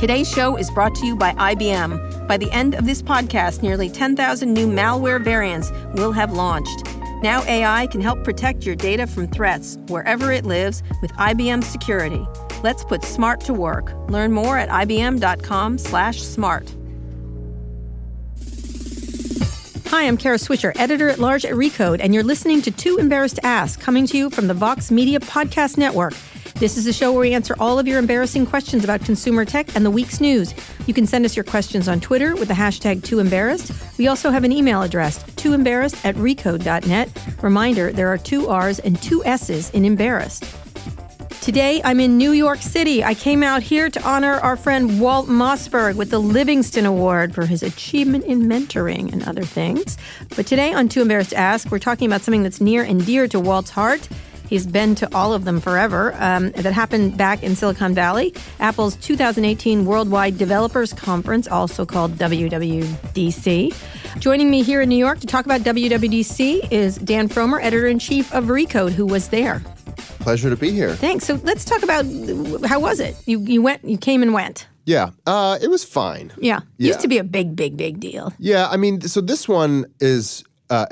Today's show is brought to you by IBM. By the end of this podcast, nearly 10,000 new malware variants will have launched. Now AI can help protect your data from threats wherever it lives with IBM Security. Let's put smart to work. Learn more at ibm.com/smart. Hi, I'm Kara Swisher, editor at large at Recode, and you're listening to Too Embarrassed to Ask, coming to you from the Vox Media Podcast Network. This is a show where we answer all of your embarrassing questions about consumer tech and the week's news. You can send us your questions on Twitter with the hashtag TooEmbarrassed. We also have an email address, tooembarrassed at recode.net. Reminder, there are two R's and two S's in embarrassed. Today, I'm in New York City. I came out here to honor our friend Walt Mossberg with the Livingston Award for his achievement in mentoring and other things. But today on Too Embarrassed to Ask, we're talking about something that's near and dear to Walt's heart. He's been to all of them forever. Um, that happened back in Silicon Valley. Apple's 2018 Worldwide Developers Conference, also called WWDC. Joining me here in New York to talk about WWDC is Dan Frommer, editor in chief of Recode, who was there. Pleasure to be here. Thanks. So let's talk about how was it? You you went, you came and went. Yeah, uh, it was fine. Yeah. Yeah. used to be a big, big, big deal. Yeah, I mean, so this one is uh,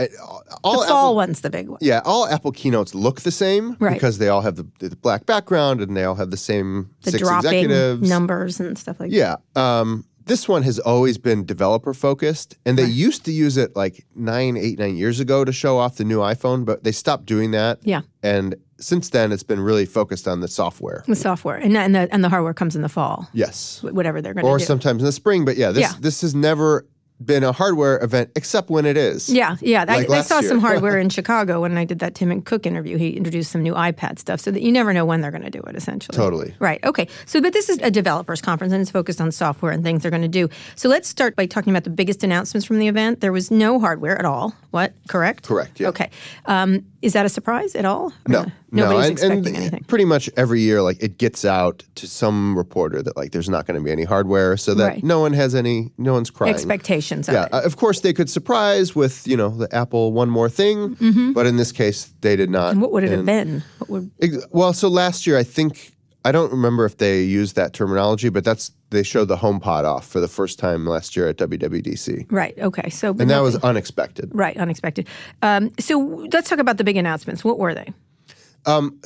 all The fall Apple, one's the big one. Yeah, all Apple keynotes look the same Right. because they all have the, the black background and they all have the same The six dropping executives. numbers and stuff like that. Yeah. Um, this one has always been developer focused, and they used to use it like nine, eight, nine years ago to show off the new iPhone, but they stopped doing that. Yeah. And since then, it's been really focused on the software. The software and, and the and the hardware comes in the fall. Yes. Whatever they're going Or to do. Or sometimes in the spring, but yeah, this Yeah. this has never been a hardware event except when it is. Yeah, yeah. I- Like I, last saw year. some hardware in Chicago when I did that Tim and Cook interview. He introduced some new iPad stuff so that you never know when they're going to do it, essentially. Totally. Right. Okay. So, but this is a developers conference and it's focused on software and things they're going to do. So let's start by talking about the biggest announcements from the event. There was no hardware at all. What? Correct? Correct, yeah. Okay. Um, is that a surprise at all? No, no, Nobody's and, expecting and anything. pretty much every year, like it gets out to some reporter that like there's not going to be any hardware, so that Right. no one has any, no one's crying. Expectations of Yeah, it. uh, of course they could surprise with you know the Apple One More Thing, but in this case they did not. Mm-hmm. And what would it have been? What would, Well, so last year I think I don't remember if they used that terminology, but that's they showed the HomePod off for the first time last year at WWDC, right. Okay. So, and that was unexpected. right. Unexpected. Um, so let's talk about the big announcements. What were they?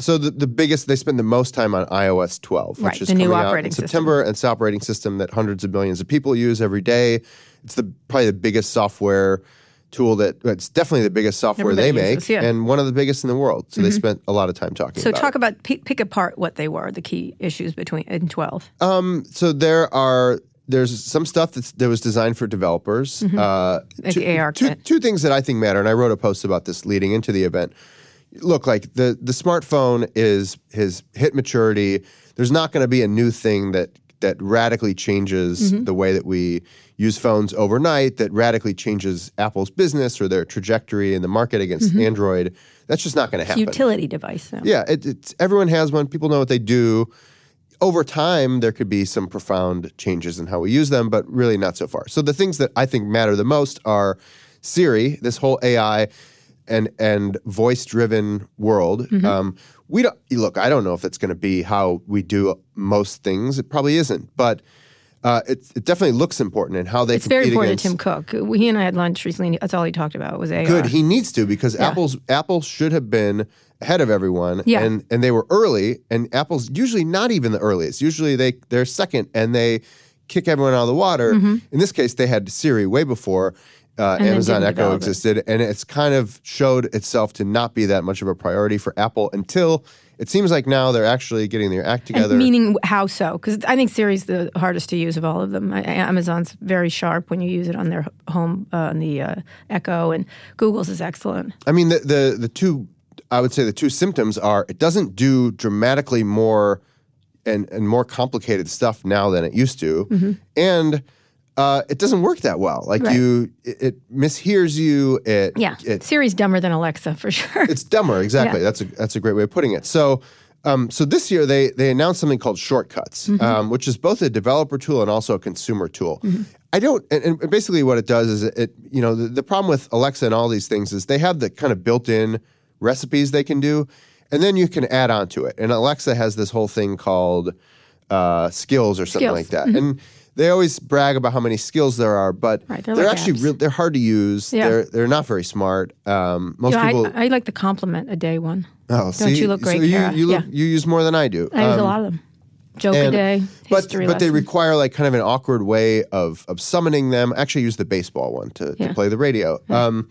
So the, the biggest they spend the most time on iOS 12, which Right, is the new coming out operating in system. September, and it's operating system that hundreds of millions of people use every day. It's the probably the biggest software tool that it's definitely the biggest software they Everybody make, yeah. Mm-hmm. and one of the biggest in the world. So they spent a lot of time talking So about. talk it. about pick, pick apart what they were, the key issues between in twelve. So there are there's some stuff that's, that was designed for developers. Uh, Mm-hmm. Like two, the AR two, two things that I think matter, and I wrote a post about this leading into the event. Look, like the the smartphone is has hit maturity. There's not going to be a new thing that that radically changes Mm-hmm. the way that we use phones overnight. That radically changes Apple's business or their trajectory in the market against Mm-hmm. Android. That's just not going to happen. Utility device. So. Yeah, it, it's everyone has one. People know what they do. Over time, there could be some profound changes in how we use them, but really not so far. So the things that I think matter the most are Siri, this whole AI and and voice driven world. Mm-hmm. Um, we don't look. I don't know if it's going to be how we do most things. It probably isn't, but. Uh, it, it definitely looks important in how they It's very important against, to Tim Cook. He and I had lunch recently. and That's all he talked about was AR. Good. He needs to because Apple's Apple should have been ahead of everyone. Yeah. And and they were early, and Apple's usually not even the earliest. Usually they they're second and they kick everyone out of the water. In this case, they had Siri way before uh, Mm-hmm. Amazon Echo develop existed, and it's kind of showed itself to not be that much of a priority for Apple until it seems like now they're actually getting their act And together. meaning how so? Because I think Siri's the hardest to use of all of them. I, Amazon's very sharp when you use it on their home, uh, on the uh, Echo, and Google's is excellent. I mean, the, the the two, I would say the two symptoms are it doesn't do dramatically more and and more complicated stuff now than it used to, and uh, it doesn't work that well. Like Right. you, it, it mishears you. It Yeah, it, Siri's dumber than Alexa for sure. it's dumber. Exactly. Yeah. That's a that's a great way of putting it. So. Um, so this year they they announced something called Shortcuts, Mm-hmm. um, which is both a developer tool and also a consumer tool. I don't, and, and basically what it does is it, it you know, the, the problem with Alexa and all these things is they have the kind of built-in recipes they can do, and then you can add on to it. And Alexa has this whole thing called uh, skills or something Skills. like that. And they always brag about how many skills there are, but Right, they're, they're like actually real. They're hard to use. Yeah. They're they're not very smart. Um, most You know, people. I, I like the compliment a day one. oh, Don't see? you look great, So you, you look Yeah. you use more than I do. I use a Um, lot of them. Joke a day, but but they require like kind of an awkward way of of summoning them. I actually use the baseball one to, Yeah. to play the radio. Um,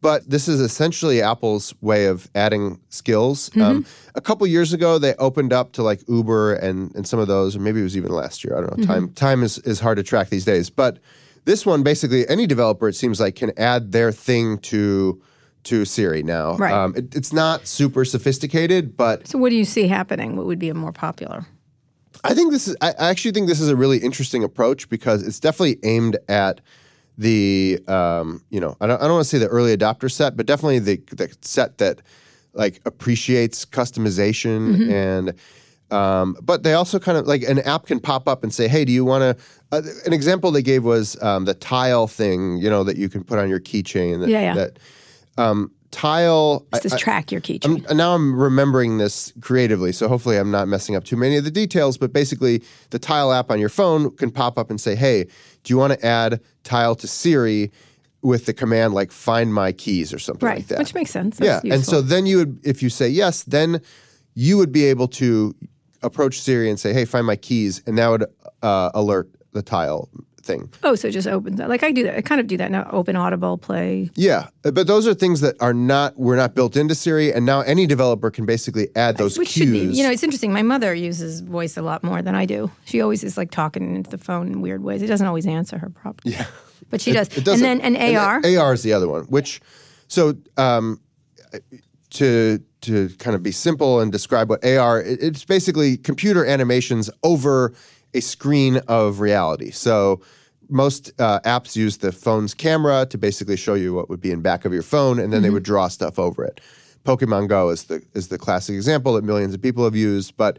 but this is essentially Apple's way of adding skills. Mm-hmm. Um, a couple years ago, they opened up to like Uber and and some of those, or maybe it was even last year. I don't know. Mm-hmm. Time time is is hard to track these days, but this one basically any developer it seems like can add their thing to to Siri now. Right. Um, it, it's not super sophisticated, but so, what do you see happening? What would be a more popular? I think this is. I I actually think this is a really interesting approach because it's definitely aimed at the, um, you know, I don't, I don't want to say the early adopter set, but definitely the the set that like appreciates customization and. Um, but they also kind of like an app can pop up and say, "Hey, do you want to?" Uh, an example they gave was um, the tile thing, you know, that you can put on your keychain. That, Yeah, yeah. That um, tile. I- Just I- track your keychain. I'm, now I'm remembering this creatively, so hopefully I'm not messing up too many of the details. But basically, the Tile app on your phone can pop up and say, "Hey, do you want to add Tile to Siri with the command like Find My Keys or something right, like that?" which makes sense. yeah, That's and so then you would, if you say yes, then you would be able to approach Siri and say, "Hey, find my keys," and that would uh, alert the Tile thing. oh, so it just opens that. Like I do that. I kind of do that now. Open Audible, play. Yeah, but those are things that are not were not built into Siri, and now any developer can basically add those Which cues. should be, you know, it's interesting. My mother uses voice a lot more than I do. She always is like talking into the phone in weird ways. It doesn't always answer her properly. Yeah, but she does. It doesn't- and then an AR. AR is the other one. Which, so um, to to kind of be simple and describe what AR, it- it's basically computer animations over a screen of reality. So most uh, apps use the phone's camera to basically show you what would be in back of your phone, and then they would draw stuff over it. Pokemon Go is the is the classic example that millions of people have used, but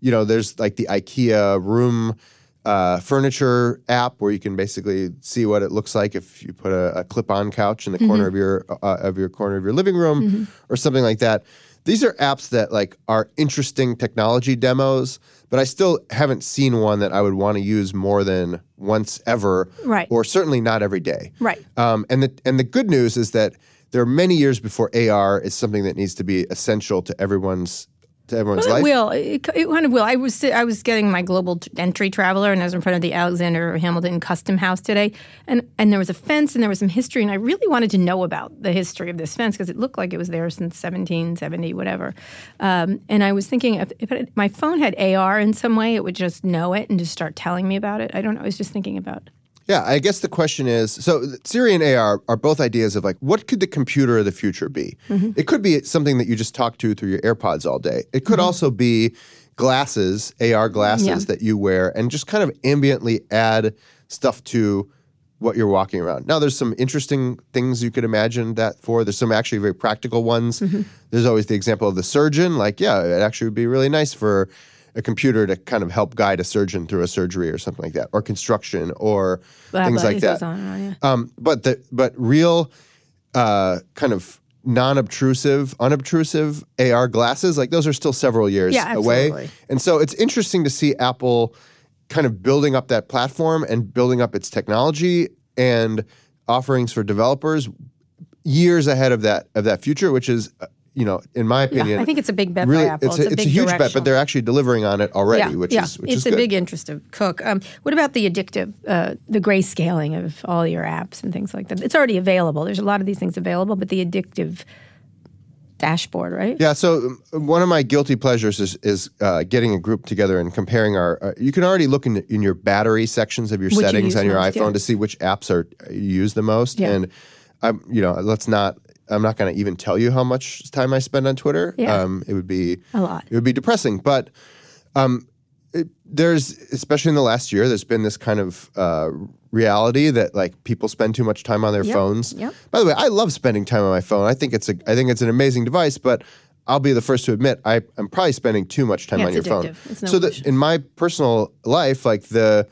you know, there's like the IKEA room uh, furniture app where you can basically see what it looks like if you put a, a clip-on couch in the corner of your uh, of your corner of your living room or something like that. These are apps that like are interesting technology demos, but I still haven't seen one that I would want to use more than once ever, Right. Or certainly not every day, Right. um, and the and the good news is that there are many years before AR is something that needs to be essential to everyone's to everyone's Well, life. it will. It, it kind of will. I was I was getting my global t- entry traveler, and I was in front of the Alexander Hamilton Custom House today, and and there was a fence, and there was some history, and I really wanted to know about the history of this fence because it looked like it was there since 1770, whatever. Um, and I was thinking if, if it, my phone had AR in some way, it would just know it and just start telling me about it. I don't know. I was just thinking about. Yeah, I guess the question is so Siri and AR are both ideas of like what could the computer of the future be? Mm-hmm. It could be something that you just talk to through your AirPods all day. It could mm-hmm. also be glasses, AR glasses Yeah. that you wear and just kind of ambiently add stuff to what you're walking around. Now there's some interesting things you could imagine that for. There's some actually very practical ones. Mm-hmm. There's always the example of the surgeon like yeah, it actually would be really nice for a computer to kind of help guide a surgeon through a surgery or something like that, or construction, or Blah, things blah, like that. on yeah. Um, but the but real uh, kind of non-obtrusive, unobtrusive AR glasses, like those are still several years Yeah, away. And so it's interesting to see Apple kind of building up that platform and building up its technology and offerings for developers years ahead of that of that future, which is, uh, you know, in my opinion, Yeah, I think it's a big bet really by Apple. it's, a, it's a big huge bet, but they're actually delivering on it already, yeah, which yeah. is which it's is a good. big interest of Cook. Um, what about the addictive, uh, the grayscaling of all your apps and things like that? It's already available. There's a lot of these things available, but the addictive dashboard, right? Yeah, so um, one of my guilty pleasures is is uh, getting a group together and comparing our. Uh, you can already look in, in your battery sections of your Which you settings use on your most, iPhone yeah. to see which apps are you use the most. Yeah. And I'm, you know, let's not. I'm not going to even tell you how much time I spend on Twitter. Yeah. Um, it would be A lot. It would be depressing, but um, it, there's especially in the last year, there's been this kind of uh, reality that like people spend too much time on their Yep, phones. yep. By the way, I love spending time on my phone. I think it's a I think it's an amazing device, but I'll be the first to admit I, I'm probably spending too much time Yeah, on your it's phone. No so that in my personal life, like the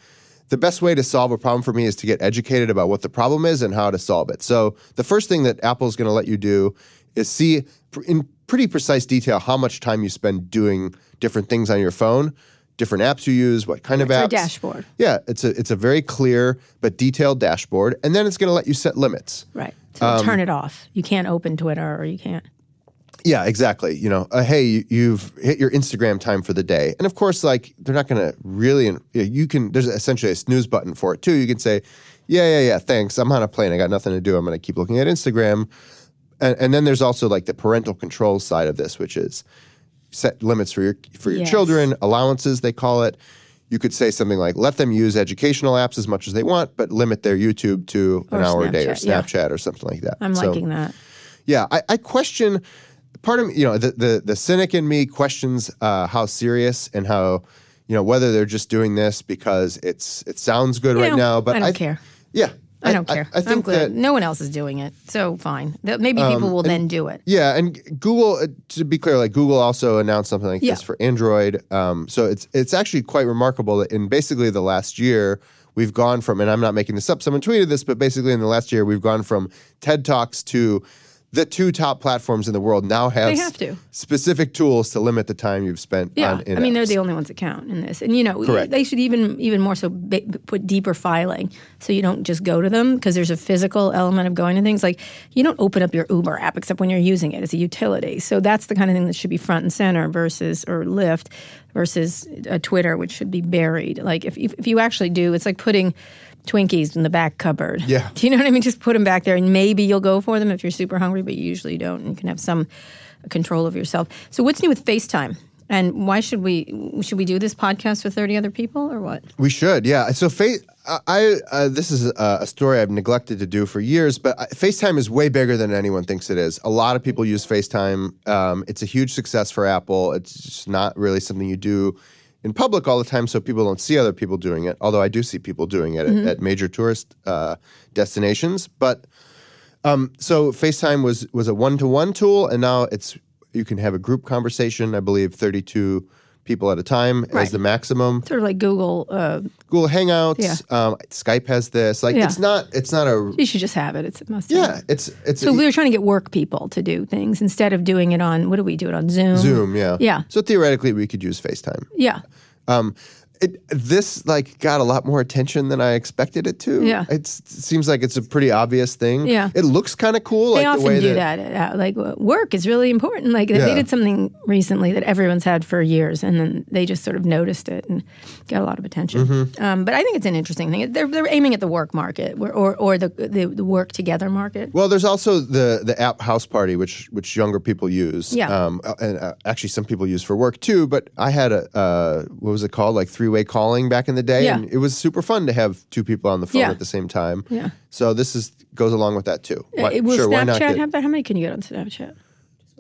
the best way to solve a problem for me is to get educated about what the problem is and how to solve it. So the first thing that Apple's going to let you do is see in pretty precise detail how much time you spend doing different things on your phone different apps you use, what kind of apps. a dashboard. Yeah, it's a it's a very clear but detailed dashboard, and then it's going to let you set limits. Right. So Um, turn it off. You can't open Twitter or you can't. Yeah, exactly. You know, uh, hey, you- you've hit your Instagram time for the day, and of course, like they're not going to really. You can. There's essentially a snooze button for it too. You can say, yeah, yeah, yeah, thanks. I'm on a plane. I got nothing to do. I'm going to keep looking at Instagram, and, and then there's also like the parental control side of this, which is set limits for your for your Yes. children, allowances they call it. You could say something like, let them use educational apps as much as they want, but limit their YouTube to an Or hour a day or Snapchat, yeah. Or something like that. I'm So- liking that. yeah, I, I question. Part of me, you know, the the, the cynic in me questions uh, how serious and how, you know, whether they're just doing this because it's it sounds good You right now. But I don't care. Yeah, I don't care. I, am think that Um, no one else is doing it. So fine. That- Maybe people will then do it. yeah, and Google. uh, To be clear, like Google also announced something like Yeah. this for Android. Um, so it's it's actually quite remarkable that in basically the last year. We've gone from, and I'm not making this up, someone tweeted this, but basically in the last year, we've gone from TED Talks to the two top platforms in the world now have, They have to. specific tools to limit the time you've spent Yeah, on in I mean they're the only ones that count in this, and you know Correct. they should even even more so ba- put deeper filing, so you don't just go to them because there's a physical element of going to things. Like you don't open up your Uber app except when you're using it as a utility. So that's the kind of thing that should be front and center versus or Lyft versus a Twitter, which should be buried. Like if, if you actually do, it's like putting. Twinkies in the back cupboard. Yeah. Do you know what I mean? Just put them back there, and maybe you'll go for them if you're super hungry, but you usually don't. And you can have some control of yourself. So, what's new with FaceTime? And why should we should we do this podcast with thirty other people or what? We should, yeah. So, fa- I, I uh, this is a, a story I've neglected to do for years, but I- FaceTime is way bigger than anyone thinks it is. A lot of people use FaceTime. Um, it's a huge success for Apple. It's just not really something you do in public all the time, so people don't see other people doing it. Although I do see people doing it at, at major tourist uh, destinations, but um, so FaceTime was was a one to one tool, and now it's you can have a group conversation. I believe thirty two people at a time Right. as the maximum. Sort of like Google. Uh, Google Hangouts. Yeah. Um, Skype has this. Like Yeah. it's not. It's not a. you should just have it. It's a must. Yeah. It's it's So a, we were trying to get work people to do things instead of doing it on what do we do it on Zoom? Zoom. Yeah. Yeah. So theoretically, we could use FaceTime. Yeah. Um, it, this like got a lot more attention than I expected it to. Yeah. It's, it seems like it's a pretty obvious thing. Yeah. It looks kind of cool. They like often the way do that. uh, Like uh, work is really important. Like Yeah. they did something recently that everyone's had for years, and then they just sort of noticed it and got a lot of attention. Mm-hmm. Um, but I think it's an interesting thing. They're, they're aiming at the work market or or, or the, the the work together market. Well, there's also the the app Houseparty, which which younger people use. Yeah. Um, and uh, actually, some people use for work too. But I had a uh, what was it called, like three way calling back in the day, Yeah. and it was super fun to have two people on the phone Yeah. at the same time. Yeah. So this is goes along with that too. Why- Uh, Will sure, why not Snapchat get- have that? How many can you get on Snapchat?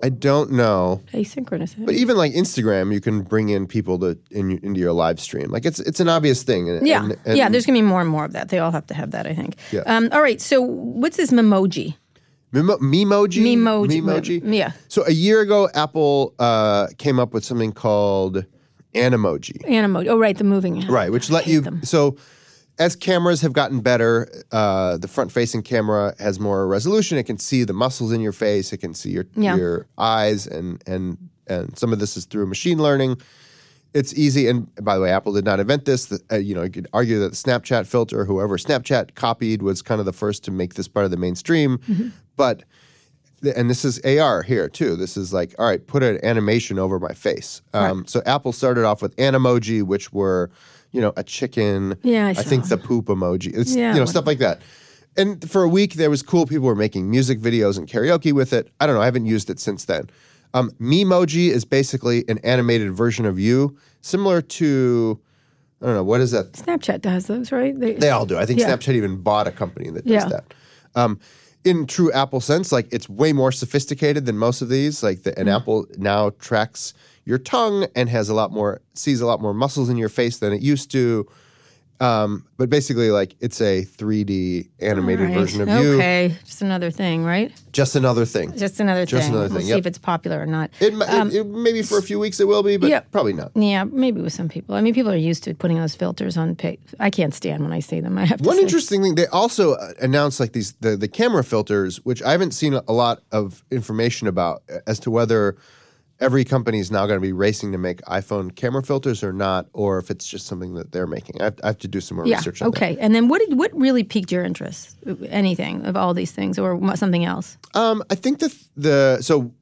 I don't know. Asynchronous. But even like Instagram, you can bring in people to in, into your live stream. Like it's it's an obvious thing. And, yeah, and- and- yeah. There's gonna be more and more of that. They all have to have that, I think. Yeah. Um, all right. So what's this Memoji? Memo- Memoji. Memoji. Memoji. Yeah. So a year ago, Apple uh, came up with something called Animoji. Animoji. Oh, right. The moving. Right, which let you. them. So, as cameras have gotten better, uh, the front-facing camera has more resolution. It can see the muscles in your face. It can see your Yeah. your eyes, and and and some of this is through machine learning. It's easy, and by the way, Apple did not invent this. The- Uh, you know, you could argue that the Snapchat filter, whoever Snapchat copied, was kind of the first to make this part of the mainstream. Mm-hmm. But and this is AR here too. This is like, all right, put an animation over my face. Um, So Apple started off with Animoji, which were, you know, a chicken. Yeah, I think the poop emoji. It's Yeah, you know stuff like that. And for a week, there was cool. People were making music videos and karaoke with it. I don't know. I haven't used it since then. Um, Memoji is basically an animated version of you, similar to I don't know what is that Snapchat does those, right? They, they all do. I think Yeah. Snapchat even bought a company that does Yeah. that. Um, in true Apple sense, like it's way more sophisticated than most of these. Like the, and Mm. Apple now tracks your tongue and has a lot more sees a lot more muscles in your face than it used to. Um, but basically, like it's a 3D animated Right. version of you. Okay, just another thing, right? Just another thing. Just another Just thing. another We'll thing, see if it's popular or not. It, mi- it, it- maybe for a few weeks it will be, but Um, Yeah. probably not. Yeah, maybe with some people. I mean, people are used to putting those filters on. Pa- I can't stand when I see them. I have to One say. interesting thing they also uh, announced like these the, the camera filters, which I haven't seen a lot of information about as to whether every company is now going to be racing to make iPhone camera filters or not, or if it's just something that they're making. I have, I have to do some more Yeah. research on Okay. And then what did what really piqued your interest? Anything of all these things, or something else? Um, I think the the so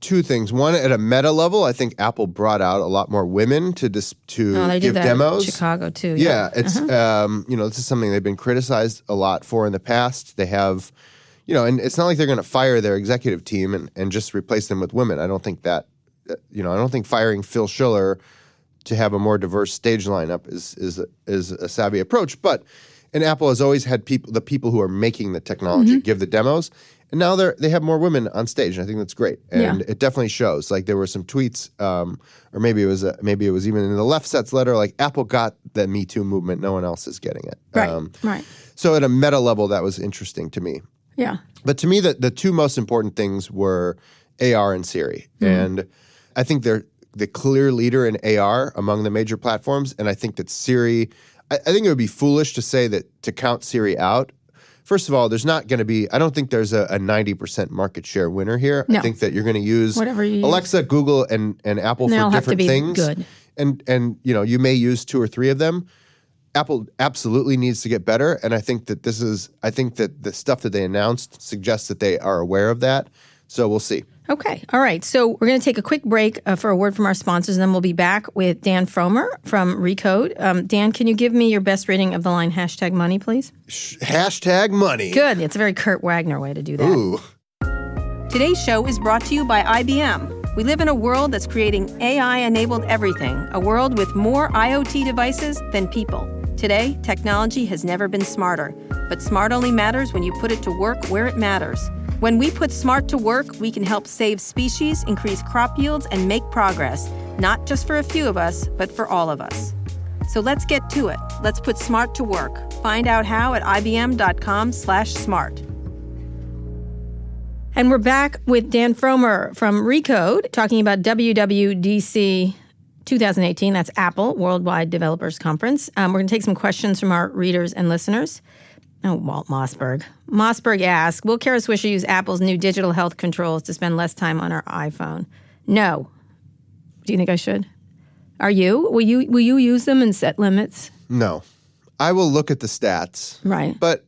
two things. One, at a meta level, I think Apple brought out a lot more women to dis, to Oh, they give did that demos. in Chicago too. Yeah, it's Uh-huh. um, you know this is something they've been criticized a lot for in the past. They have, you know, and it's not like they're going to fire their executive team and, and just replace them with women. I don't think that, you know, I don't think firing Phil Schiller to have a more diverse stage lineup is is is a savvy approach. But and Apple has always had people the people who are making the technology Mm-hmm. give the demos. And now they're they have more women on stage, and I think that's great. And Yeah. it definitely shows. Like there were some tweets, um, or maybe it was a, maybe it was even in the Lefsetz Letter. Like Apple got the Me Too movement, no one else is getting it. Right. Um, right. so at a meta level, that was interesting to me. Yeah. But to me, the, the two most important things were AR and Siri. And I think they're the clear leader in AR among the major platforms. And I think that Siri, I, I think it would be foolish to say that to count Siri out. First of all, there's not going to be, I don't think there's a, a 90% market share winner here. No. I think that you're going to use Whatever you use. Alexa, Google, and, and Apple And for all have to different be things. good. And, and, you know, you may use two or three of them. Apple absolutely needs to get better, and I think that this is. I think that the stuff that they announced suggests that they are aware of that. So we'll see. Okay. All right. So we're going to take a quick break uh, for a word from our sponsors, and then we'll be back with Dan Frommer from Recode. Um, Dan, can you give me your best rating of the line hashtag money, please? Hashtag money. Good. It's a very Kurt Wagner way to do that. Ooh. Today's show is brought to you by IBM. We live in a world that's creating AI enabled everything, a world with more IoT devices than people. Today, technology has never been smarter, but smart only matters when you put it to work where it matters. When we put smart to work, we can help save species, increase crop yields, and make progress, not just for a few of us, but for all of us. So let's get to it. Let's put smart to work. Find out how at ibm.com/smart. And we're back with Dan Frommer from Recode talking about WWDC 2018. That's Apple Worldwide Developers Conference. Um, we're going to take some questions from our readers and listeners. Oh, Walt Mossberg. Mossberg asks Will Kara Swisher use Apple's new digital health controls to spend less time on her iPhone? No. Do you think I should? Are you? Will you will you use them and set limits? No, I will look at the stats, Right. but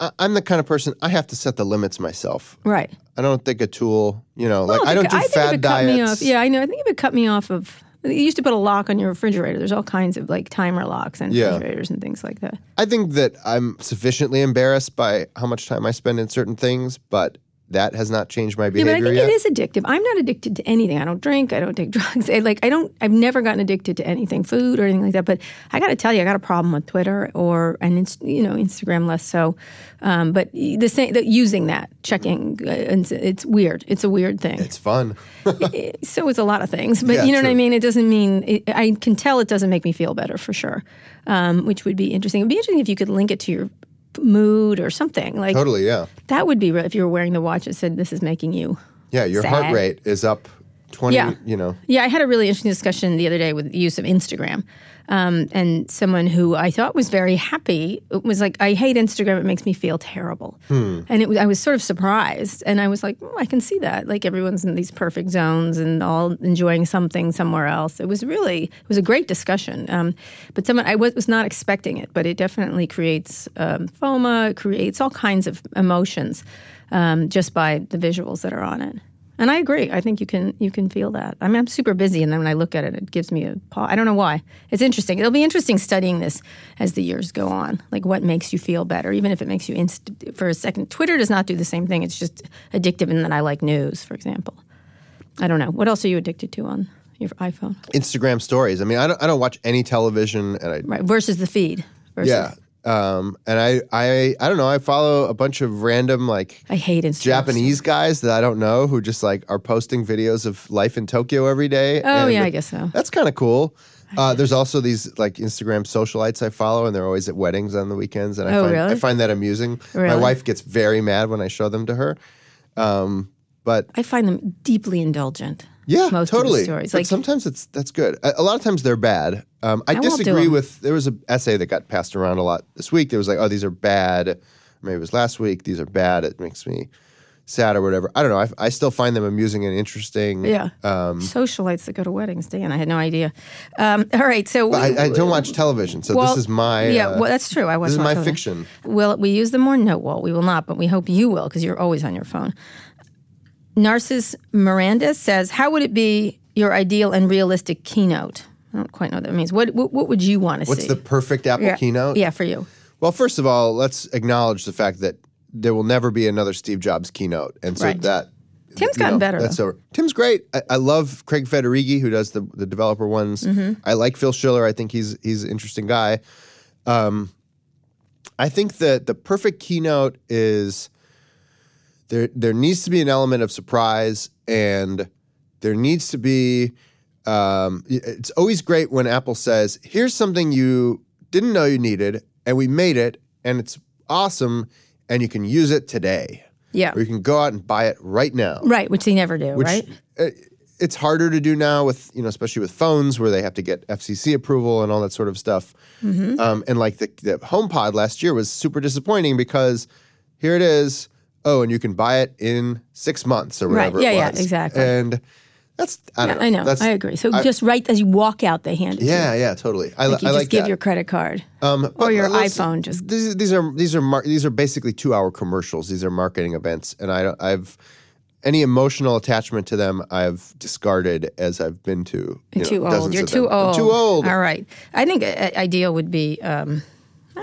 I- I'm the kind of person I have to set the limits myself. Right. I don't think a tool, you know, like I think- don't do think if fad it cut me diets. off, yeah, I know. I think it cut me off of, you used to put a lock on your refrigerator. There's all kinds of like timer locks and Yeah. refrigerators and things like that. I think that I'm sufficiently embarrassed by how much time I spend in certain things, but that has not changed my behavior. Yeah, but I think yet. it is addictive. I'm not addicted to anything. I don't drink. I don't take drugs. I, like I don't. I've never gotten addicted to anything, food or anything like that. But I got to tell you, I got a problem with Twitter or and you know Instagram less so. Um, but the same, the, using that, checking, uh, and it's, it's weird. It's a weird thing. It's fun. so is a lot of things, but Yeah, you know what I mean. It doesn't mean it, I can tell it doesn't make me feel better for sure, um, which would be interesting. It'd be interesting if you could link it to your mood or something like totally, yeah. that. Would be if you were wearing the watch that said this is making you. Yeah, your heart rate is up 20, Yeah. you know. Yeah, I had a really interesting discussion the other day with the use of Instagram. Um, and someone who I thought was very happy was like, I hate Instagram. It makes me feel terrible. And it I was sort of surprised. And I was like, oh, I can see that. Like everyone's in these perfect zones and all enjoying something somewhere else. It was really, it was a great discussion. Um, but someone, I was, was not expecting it, but it definitely creates um, FOMO, it creates all kinds of emotions um, just by the visuals that are on it. And I agree. I think you can you can feel that. I mean, I'm super busy, and then when I look at it, it gives me a pause. I don't know why. It's interesting. It'll be interesting studying this as the years go on. Like what makes you feel better, even if it makes you inst- for a second. Twitter does not do the same thing. It's just addictive, and then I like news, for example. I don't know. What else are you addicted to on your iPhone? Instagram stories. I mean, I don't, I don't watch any television, and I Right versus the feed. Versus, yeah, um, and I, I, I don't know. I follow a bunch of random like I hate Instagram. Japanese guys that I don't know who just like are posting videos of life in Tokyo every day. Oh and yeah, I guess so. that's kind of cool. Uh, there's also these like Instagram socialites I follow, and they're always at weddings on the weekends, and I Oh, find really? I find that amusing. My wife gets very mad when I show them to her. Um, but I find them deeply indulgent. Yeah, most totally. of the stories. But Like sometimes it's that's good. A, a lot of times they're bad. Um, I, I disagree with. There was an essay that got passed around a lot this week. There was like, oh, these are bad. Maybe it was last week. These are bad. It makes me sad or whatever. I don't know. I, I still find them amusing and interesting. Yeah. Um, Socialites that go to weddings, Dan. I had no idea. Um, all right. So but I, I don't watch television, so well, this is my yeah. uh, well, that's true. I watch. This is my television. fiction. Will we use them more? No, well, we will not, but we hope you will because you're always on your phone. Narcissus Miranda says, "How would it be your ideal and realistic keynote?" I don't quite know what that means. What what, what would you want to What's see? What's the perfect Apple yeah. keynote? Yeah, for you. Well, first of all, let's acknowledge the fact that there will never be another Steve Jobs keynote, and so Right. that Tim's gotten know, better, That's though. over. Tim's great. I, I love Craig Federighi, who does the the developer ones. Mm-hmm. I like Phil Schiller. I think he's he's an interesting guy. Um, I think that the perfect keynote is there. There needs to be an element of surprise, and there needs to be. Um, it's always great when Apple says, "Here's something you didn't know you needed, and we made it, and it's awesome, and you can use it today." Yeah. or you can go out and buy it right now. Right, which they never do, Which right? uh, it's harder to do now with you know, especially with phones where they have to get FCC approval and all that sort of stuff. Mm-hmm. Um, and like the, the HomePod last year was super disappointing because here it is. Oh, and you can buy it in six months or whatever. Right. Yeah, yeah, exactly. And that's I don't I know. That's, I agree. So I- just right as you walk out, they hand it to you. yeah, yeah, totally. I, Like you I just like give that. your credit card. Um, or your iPhone just These, these are these are mar- these are basically two hour commercials. These are marketing events, and I don't- I've any emotional attachment to them. I've discarded as I've been to. You You're know, too old. You're too them. I'm old. too old. All right. I think a- ideal would be. Um,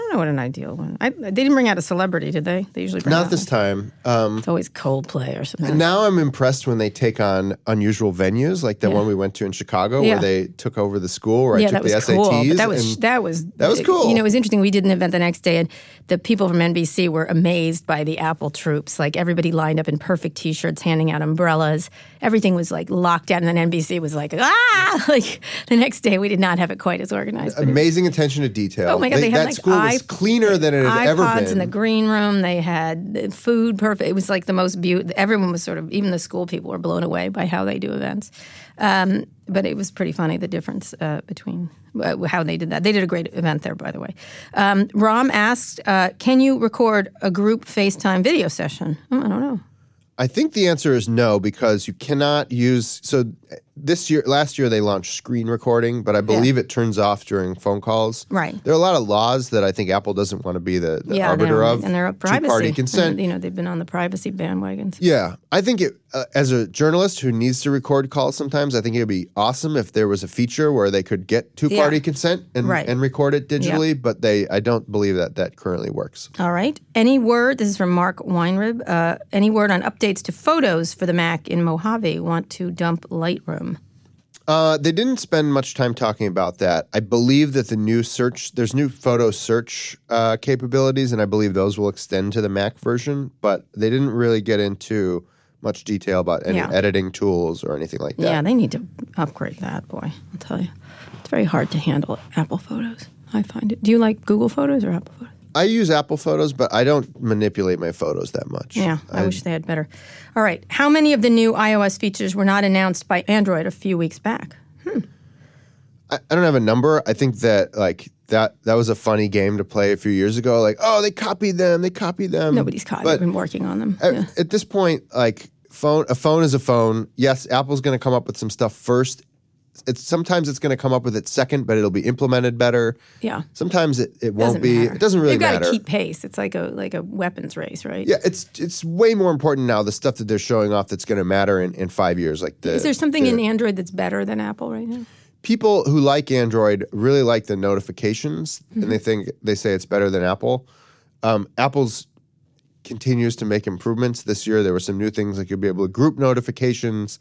don't know what an ideal one. I, they didn't bring out a celebrity, did they? They usually bring out. Not out this time. Um, It's always Coldplay or something. now I'm impressed when they take on unusual venues, like the Yeah. one we went to in Chicago, Yeah. where they took over the school where I yeah, took that was the SATs. cool. That was and that was That was cool. You know, it was interesting. We did an event the next day, and the people from NBC were amazed by the Apple troops. Like everybody lined up in perfect T-shirts, handing out umbrellas. Everything was like locked down, and then NBC was like, ah! Like the next day, we did not have it quite as organized. amazing attention to detail. Oh my god! They, had that like school was cleaner than it had ever been. in the green room. They had food perfect. It was like the most beautiful. Everyone was sort of even the school people were blown away by how they do events. Um, but it was pretty funny the difference uh, between uh, how they did that. They did a great event there, by the way. Um, Rom asked, uh, "Can you record a group FaceTime video session?" Oh, I don't know. I think the answer is no because you cannot use. So this year, last year they launched screen recording, but I believe it turns off during phone calls. Right. There are a lot of laws that I think Apple doesn't want to be the, the yeah, arbiter of. and they're privacy Two-party consent. And, you know, they've been on the privacy bandwagons. Yeah, I think it, uh, as a journalist who needs to record calls sometimes, I think it would be awesome if there was a feature where they could get two-party Yeah. consent and, Right. and record it digitally. But they, I don't believe that that currently works. All right. Any word? This is from Mark Weinrib. Uh, any word on updates to photos for the Mac in Mojave? Want to dump Lightroom? Uh, they didn't spend much time talking about that. I believe that the new search, there's new photo search uh, capabilities, and I believe those will extend to the Mac version. But they didn't really get into much detail about any Yeah. editing tools or anything like that. Yeah, they need to upgrade that. Boy, I'll tell you, it's very hard to handle Apple Photos. I find it. Do you like Google Photos or Apple Photos? I use Apple Photos, but I don't manipulate my photos that much. Yeah, I, wish they had better. All right. How many of the new iOS features were not announced by Android a few weeks back? Hmm. I, I don't have a number. I think that like that that was a funny game to play a few years ago. Like, oh, they copied them. They copied them. Nobody's caught. But I've been working on them. at, Yeah. at this point, like phone, a phone is a phone. Yes, Apple's going to come up with some stuff first. It's sometimes it's going to come up with it second, but it'll be implemented better. Yeah. Sometimes it, it won't Doesn't be. matter. It doesn't really You've got to keep pace. It's like a like a weapons race, right? yeah, it's it's way more important now. The stuff that they're showing off that's going to matter in, in five years. Like the Is there something the- in Android that's better than Apple right now? people who like Android really like the notifications, Mm-hmm. and they think they say it's better than Apple. Um, Apple's continues to make improvements this year. There were some new things like you'll be able to group notifications.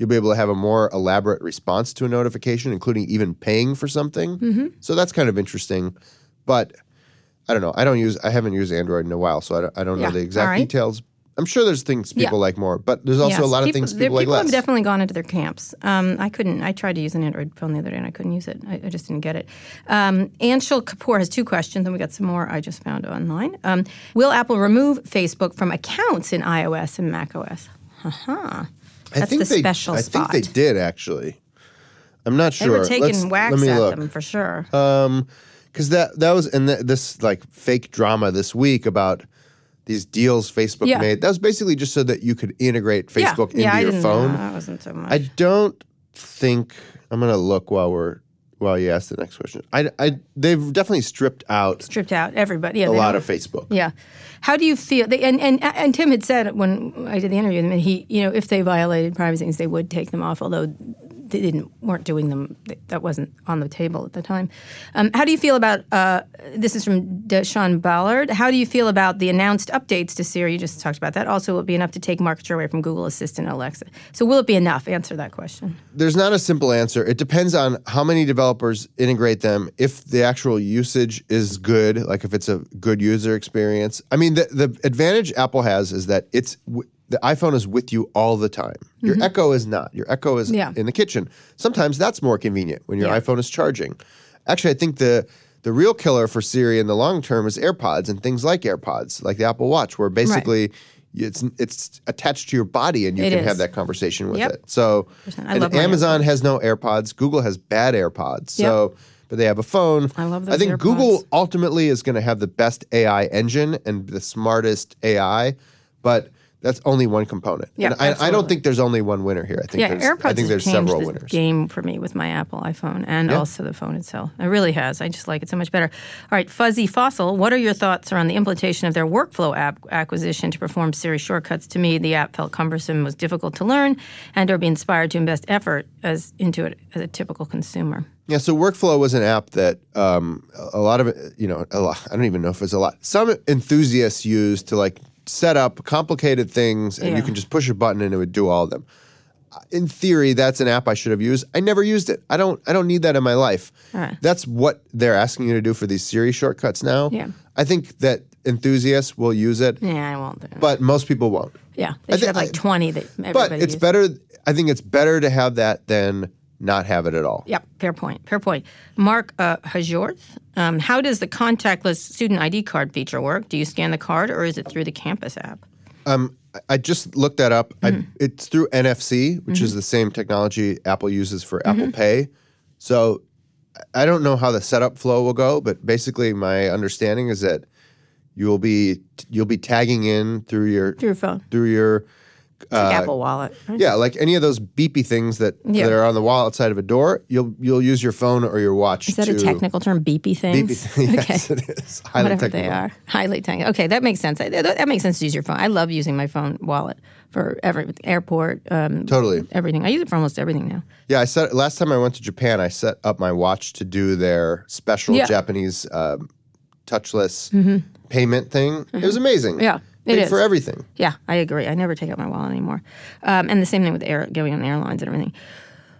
You'll be able to have a more elaborate response to a notification, including even paying for something. Mm-hmm. So that's kind of interesting. But I don't know. I don't use. I haven't used Android in a while, so I don't, I don't Yeah. know the exact right. details. I'm sure there's things people Yeah. like more, but there's also Yes, a lot of people- things there- people like People less. have definitely gone into their camps. Um, I couldn't. I tried to use an Android phone the other day and I couldn't use it. I, I just didn't get it. Um, Anshul Kapoor has two questions, and we got some more I just found online. Um, will Apple remove Facebook from accounts in iOS and macOS? Haha. I That's think the they, special I spot. think they did actually. I'm not sure. They were taking Let's- whacks at look. them for sure. Um, because that that was and th- this like fake drama this week about these deals Facebook Yeah. made. That was basically just so that you could integrate Facebook yeah, yeah, I into your didn't phone. That wasn't so much. I don't think I'm gonna look while we're while you asked the next question. I, I they've definitely stripped out stripped out everybody. Yeah, a lot of Facebook. Yeah. How do you feel? They, and, and and Tim had said when I did the interview with him, he, you know, if they violated privacy things, they would take them off. Although they didn't weren't doing them. That wasn't on the table at the time. Um, how do you feel about? Uh, this is from Deshaun Ballard. How do you feel about the announced updates to Siri? You just talked about that. Also, will it be enough to take market share away from Google Assistant and Alexa? So, will it be enough? Answer that question. There's not a simple answer. It depends on how many developers integrate them. If the actual usage is good, like if it's a good user experience. I mean, the the advantage Apple has is that it's the iPhone is with you all the time. Your Echo is not. Your Echo is Mm-hmm. Yeah. in the kitchen. Sometimes that's more convenient when your Yeah. iPhone is charging. Actually, I think the the real killer for Siri in the long term is AirPods and things like AirPods, like the Apple Watch, where basically it's it's attached to your body and you It can is. have that conversation with Yep. it. So and love my Amazon has no AirPods. Google has bad AirPods. So, but they have a phone. I love I think AirPods. Google ultimately is going to have the best AI engine and the smartest AI, but that's only one component. Yeah, and I, I don't think there's only one winner here. I think Yeah, there's, AirPods I think there's changed several the winners. game for me with my Apple iPhone and Yeah. also the phone itself. It really has. I just like it so much better. All right, Fuzzy Fossil, what are your thoughts around the implementation of their workflow app acquisition to perform Siri shortcuts? To me, the app felt cumbersome, was difficult to learn, and or be inspired to invest effort as into it as a typical consumer. Yeah, so Workflow was an app that um, a lot of it, you know, a lot, I don't even know if it's a lot. Some enthusiasts use to like set up complicated things, and Yeah. you can just push a button and it would do all of them. In theory, that's an app I should have used. I never used it. I don't. I don't need that in my life. Right. That's what they're asking you to do for these Siri shortcuts now. Yeah. I think that enthusiasts will use it, Yeah, I won't but most people won't. yeah, they I should thi- have like 20 that everybody But it's uses. better. I think it's better to have that than not have it at all. Yep, fair point. Fair point. Mark uh, Hajorth, um, how does the contactless student ID card feature work? Do you scan the card or is it through the campus app? I- I just looked that up. Mm-hmm. it's through NFC, which is the same technology Apple uses for Mm-hmm. Apple Pay. So I don't know how the setup flow will go, but basically my understanding is that you will be you'll be tagging in through your Through your phone. through your Like Apple Wallet. right? yeah, like any of those beepy things that, Yeah. that are on the wall outside of a door. You'll you'll use your phone or your watch. Is that to a technical term? Beepy things? Beepy, yes, okay. it is highly Whatever technical. they are. Highly technical. Okay, that makes sense. That, that makes sense to use your phone. I love using my phone wallet for every airport, um, Totally. everything. I use it for almost everything now. Yeah, I set last time I went to Japan. I set up my watch to do their special Yeah. Mm-hmm. Japanese um, touchless payment thing. It was amazing. Yeah, it Paid is. for everything. Yeah, I agree. I never take out my wallet anymore. Um, and the same thing with air, going on airlines and everything.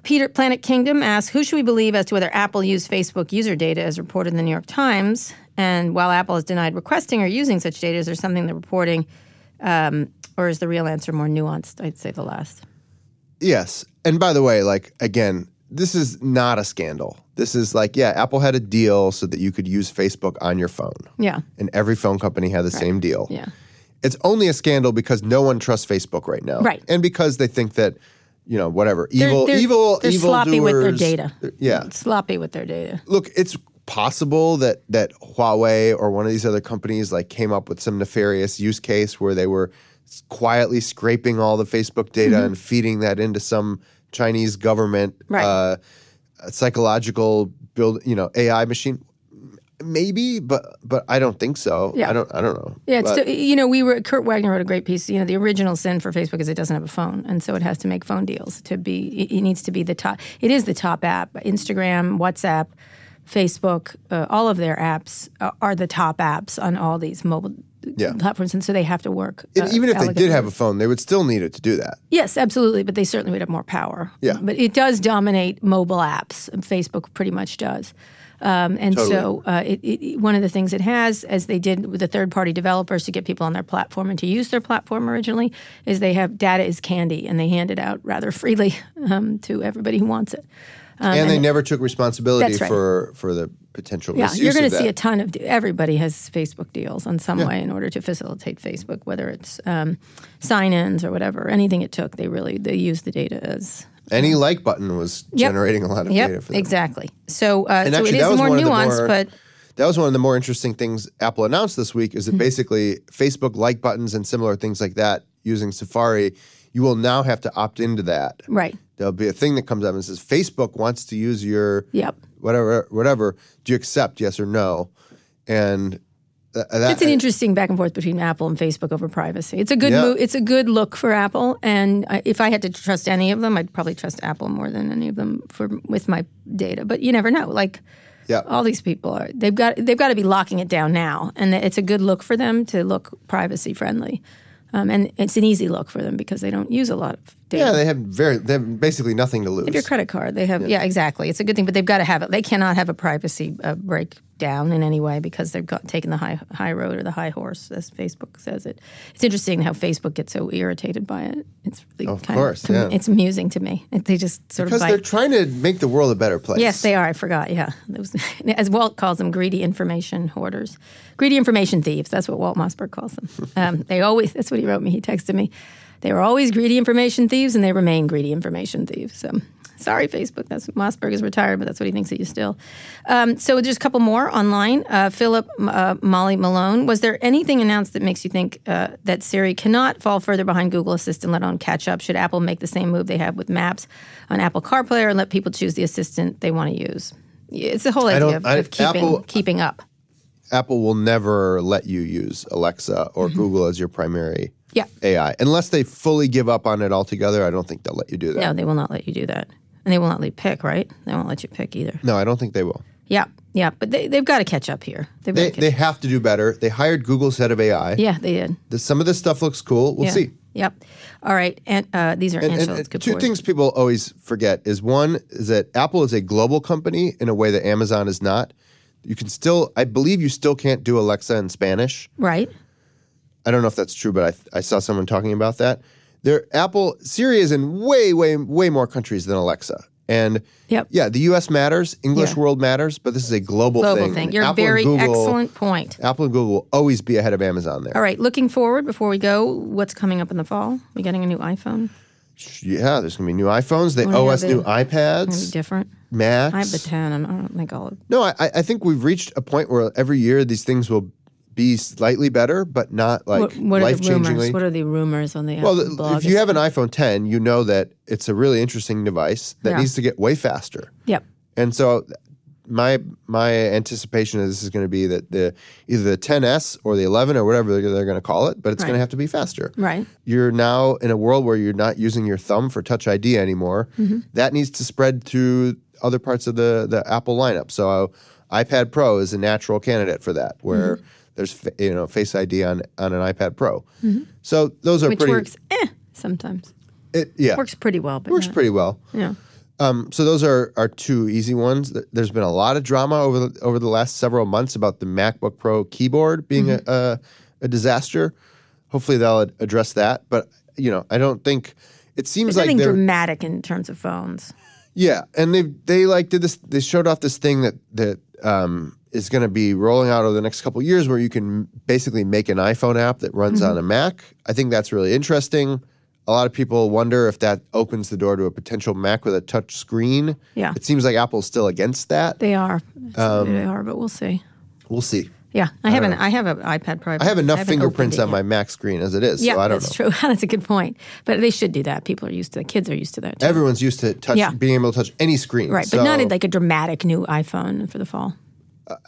Peter Planet Kingdom asks, who should we believe as to whether Apple used Facebook user data as reported in the New York Times? And while Apple has denied requesting or using such data, is there something they're reporting, um, or is the real answer more nuanced? I'd say the last. Yes. And by the way, like again, this is not a scandal. This is like, yeah, Apple had a deal so that you could use Facebook on your phone. Yeah, And every phone company had the same deal. yeah, It's only a scandal because no one trusts Facebook right now. Right. And because they think that, you know, whatever. Evil they're, evil they're evil sloppy with their data. Yeah. sloppy with their data. look, it's possible that that Huawei or one of these other companies like came up with some nefarious use case where they were quietly scraping all the Facebook data Mm-hmm. and feeding that into some Chinese government Right. uh, psychological build, you know, AI machine. Maybe, but but I don't think so. Yeah. I don't. I don't know. Yeah, it's But- still, you know, we were Kurt Wagner wrote a great piece. You know, the original sin for Facebook is it doesn't have a phone, and so it has to make phone deals to be. It, needs to be the top. It is the top app. Instagram, WhatsApp, Facebook, uh, all of their apps are, are the top apps on all these mobile Yeah. platforms, and so they have to work. uh, even if they did have a phone, they would still need it to do that. Yes, absolutely, but they certainly would have more power. Yeah. But it does dominate mobile apps. Facebook pretty much does. Um, and so uh, it, it, one of the things it has, as they did with the third-party developers to get people on their platform and to use their platform originally, is they have data is candy, and they hand it out rather freely um, to everybody who wants it. and they never took responsibility Um, right. for for the potential Yeah, you're going to see a ton of. Everybody has Facebook deals in some way in order to facilitate Facebook, whether it's um, sign-ins or whatever. Anything it took, they really they use the data as Any like button was Yep. generating a lot of Yep, data for them. exactly. So, uh, And so actually, it is more one of the nuanced, more- but that was one of the more interesting things Apple announced this week. Is that basically Facebook like buttons and similar things like that using Safari, you will now have to opt into that. Right. There'll be a thing that comes up and says Facebook wants to use your Yep. whatever whatever. Do you accept yes or no? And th- that, It's an interesting back and forth between Apple and Facebook over privacy. It's a good Yeah. move. It's a good look for Apple, and I, if I had to trust any of them, I'd probably trust Apple more than any of them for with my data. But you never know. Like yeah. all these people are, they've got they've got to be locking it down now, and it's a good look for them to look privacy friendly, um, and it's an easy look for them because they don't use a lot of data. Yeah, they have very they have basically nothing to lose. If your credit card, they have yeah. exactly. It's a good thing, but they've got to have it. They cannot have a privacy uh, breakdown in any way because they've got taken the high high road or the high horse, as Facebook says it. It's interesting how Facebook gets so irritated by it. It's really Of kind course, of yeah. it's amusing to me. They just sort because of because they're trying to make the world a better place. Yes, they are. I forgot. Yeah, Those, as Walt calls them, greedy information hoarders, greedy information thieves. That's what Walt Mossberg calls them. Um, they always. That's what he wrote me. He texted me. They were always greedy information thieves, and they remain greedy information thieves. So, sorry, Facebook. That's Mossberg is retired, but that's what he thinks of you still. Um, so, just a couple more online. Uh, Philip uh, Molly Malone. Was there anything announced that makes you think uh, that Siri cannot fall further behind Google Assistant, let alone catch up? Should Apple make the same move they have with Maps on Apple CarPlay, and let people choose the assistant they want to use? It's the whole idea of, I- of keeping Apple- keeping up. Apple will never let you use Alexa or Google as your primary Mm-hmm. Yeah. AI unless they fully give up on it altogether. I don't think they'll let you do that. No, they will not let you do that, and they will not let you pick. Right? They won't let you pick either. No, I don't think they will. Yeah, yeah, but they they've got to catch up here. They've They, they have to do better. They hired Google's head of AI. Yeah, they did. The- some of this stuff looks cool. We'll yeah. see. Yep. All right, and uh, these are And, and- and good two things people always forget is one is that Apple is a global company in a way that Amazon is not. You can still, I believe, you still can't do Alexa in Spanish. Right. I don't know if that's true, but I, I saw someone talking about that. There, Apple Siri is in way, way, way more countries than Alexa. And Yep. yeah, the U.S. matters, English Yeah. world matters, but this is a global, Global thing. thing. You're Apple very Google- excellent point. Apple and Google will always be ahead of Amazon there. All right, looking forward before we go, what's coming up in the fall? We getting a new iPhone? Yeah, there's going to be new iPhones. They do owe us new iPads, different? Macs. I have the 10, and I don't think I'll. No, I, I think we've reached a point where every year these things will be slightly better, but not like What, what are life rumors? changingly. What are the rumors on the Well, Apple the- blog? if you have an iPhone 10, you know that it's a really interesting device that Yeah. needs to get way faster. Yep. And so my my anticipation is this is going to be that the either the 10s or the 11 or whatever they're, they're going to call it, but it's going to have to be faster. Right. You're now in a world where you're not using your thumb for Touch ID anymore. Mm-hmm. That needs to spread to other parts of the the Apple lineup. So iPad Pro is a natural candidate for that, where Mm-hmm. There's you know Face ID on on an iPad Pro. So those are Which pretty. works eh, sometimes. It, yeah, Works pretty well. But works not- pretty well. Yeah. Um, so those are are two easy ones. There's been a lot of drama over the, over the last several months about the MacBook Pro keyboard being Mm-hmm. a, a a disaster. Hopefully they'll address that. But you know, I don't think it seems There's like nothing dramatic in terms of phones. yeah, and they they like did this. They showed off this thing that that um, is going to be rolling out over the next couple of years, where you can basically make an iPhone app that runs Mm-hmm. on a Mac. I think that's really interesting. A lot of people wonder if that opens the door to a potential Mac with a touch screen. Yeah. it seems like Apple's still against that. They are. Um, they are, but we'll see. We'll see. Yeah, I haven't. I have an iPad Pro. I have enough haven't fingerprints on it my. Mac screen as it is, Yeah, so I don't that's know. true. that's a good point. But they should do that. People are used to that. Kids are used to that. Too. Everyone's used to touch, Yeah. being able to touch any screen, right, so but not like a dramatic new iPhone for the fall.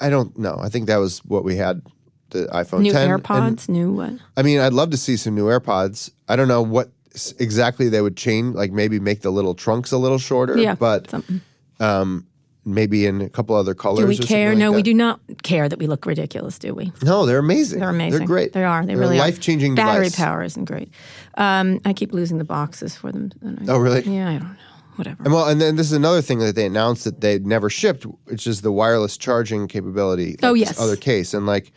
I don't know. I think that was what we had. The iPhone New 10 and- AirPods, new what? I mean, I'd love to see some new AirPods. I don't know what exactly they would change, like maybe make the little trunks a little shorter, Yeah, but something. Um, maybe in a couple other colors. Do we or something care? like no, we do not care that we look ridiculous, do we? No, they're amazing. They're amazing. They're great. They are. They They're really life changing Battery device. power isn't great. Um, I keep losing the boxes for them. Oh, really? Yeah, I don't know. Whatever. And well, and then this is another thing that they announced that they'd never shipped, which is the wireless charging capability. Oh, yes. Other case, and like,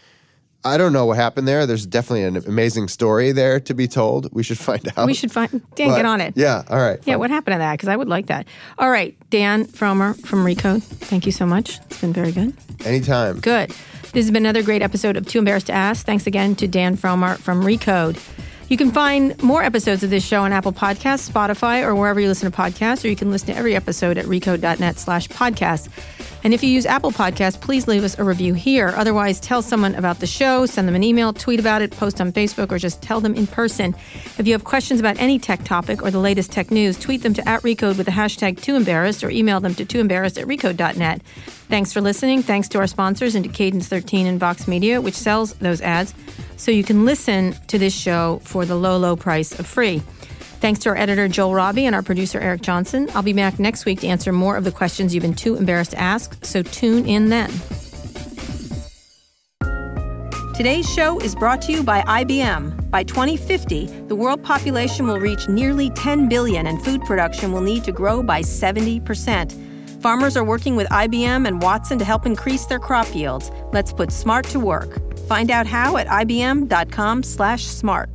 I don't know what happened there. There's definitely an amazing story there to be told. We should find out. we should find Dan. But- get on it. Yeah. All right. Yeah, what happened to that? Because I would like that. All right, Dan Frommer from Recode. Thank you so much. It's been very good. Anytime. Good. This has been another great episode of Too Embarrassed to Ask. Thanks again to Dan Frommer from Recode. You can find more episodes of this show on Apple Podcasts, Spotify, or wherever you listen to podcasts, or you can listen to every episode at recode.net slash podcast. And if you use Apple Podcasts, please leave us a review here. Otherwise, tell someone about the show, send them an email, tweet about it, post on Facebook, or just tell them in person. If you have questions about any tech topic or the latest tech news, tweet them to at Recode with the hashtag TooEmbarrassed or email them to tooembarrassed at recode.net. Thanks for listening. Thanks to our sponsors and to Cadence 13 and Vox Media, which sells those ads. So you can listen to this show for the low, low price of free. Thanks to our editor, Joel Robbie, and our producer, Eric Johnson. I'll be back next week to answer more of the questions you've been too embarrassed to ask, so tune in then. Today's show is brought to you by IBM. By 2050, the world population will reach nearly 10 billion and food production will need to grow by 70%. Farmers are working with IBM and Watson to help increase their crop yields. Let's put smart to work. Find out how at ibm.com/smart.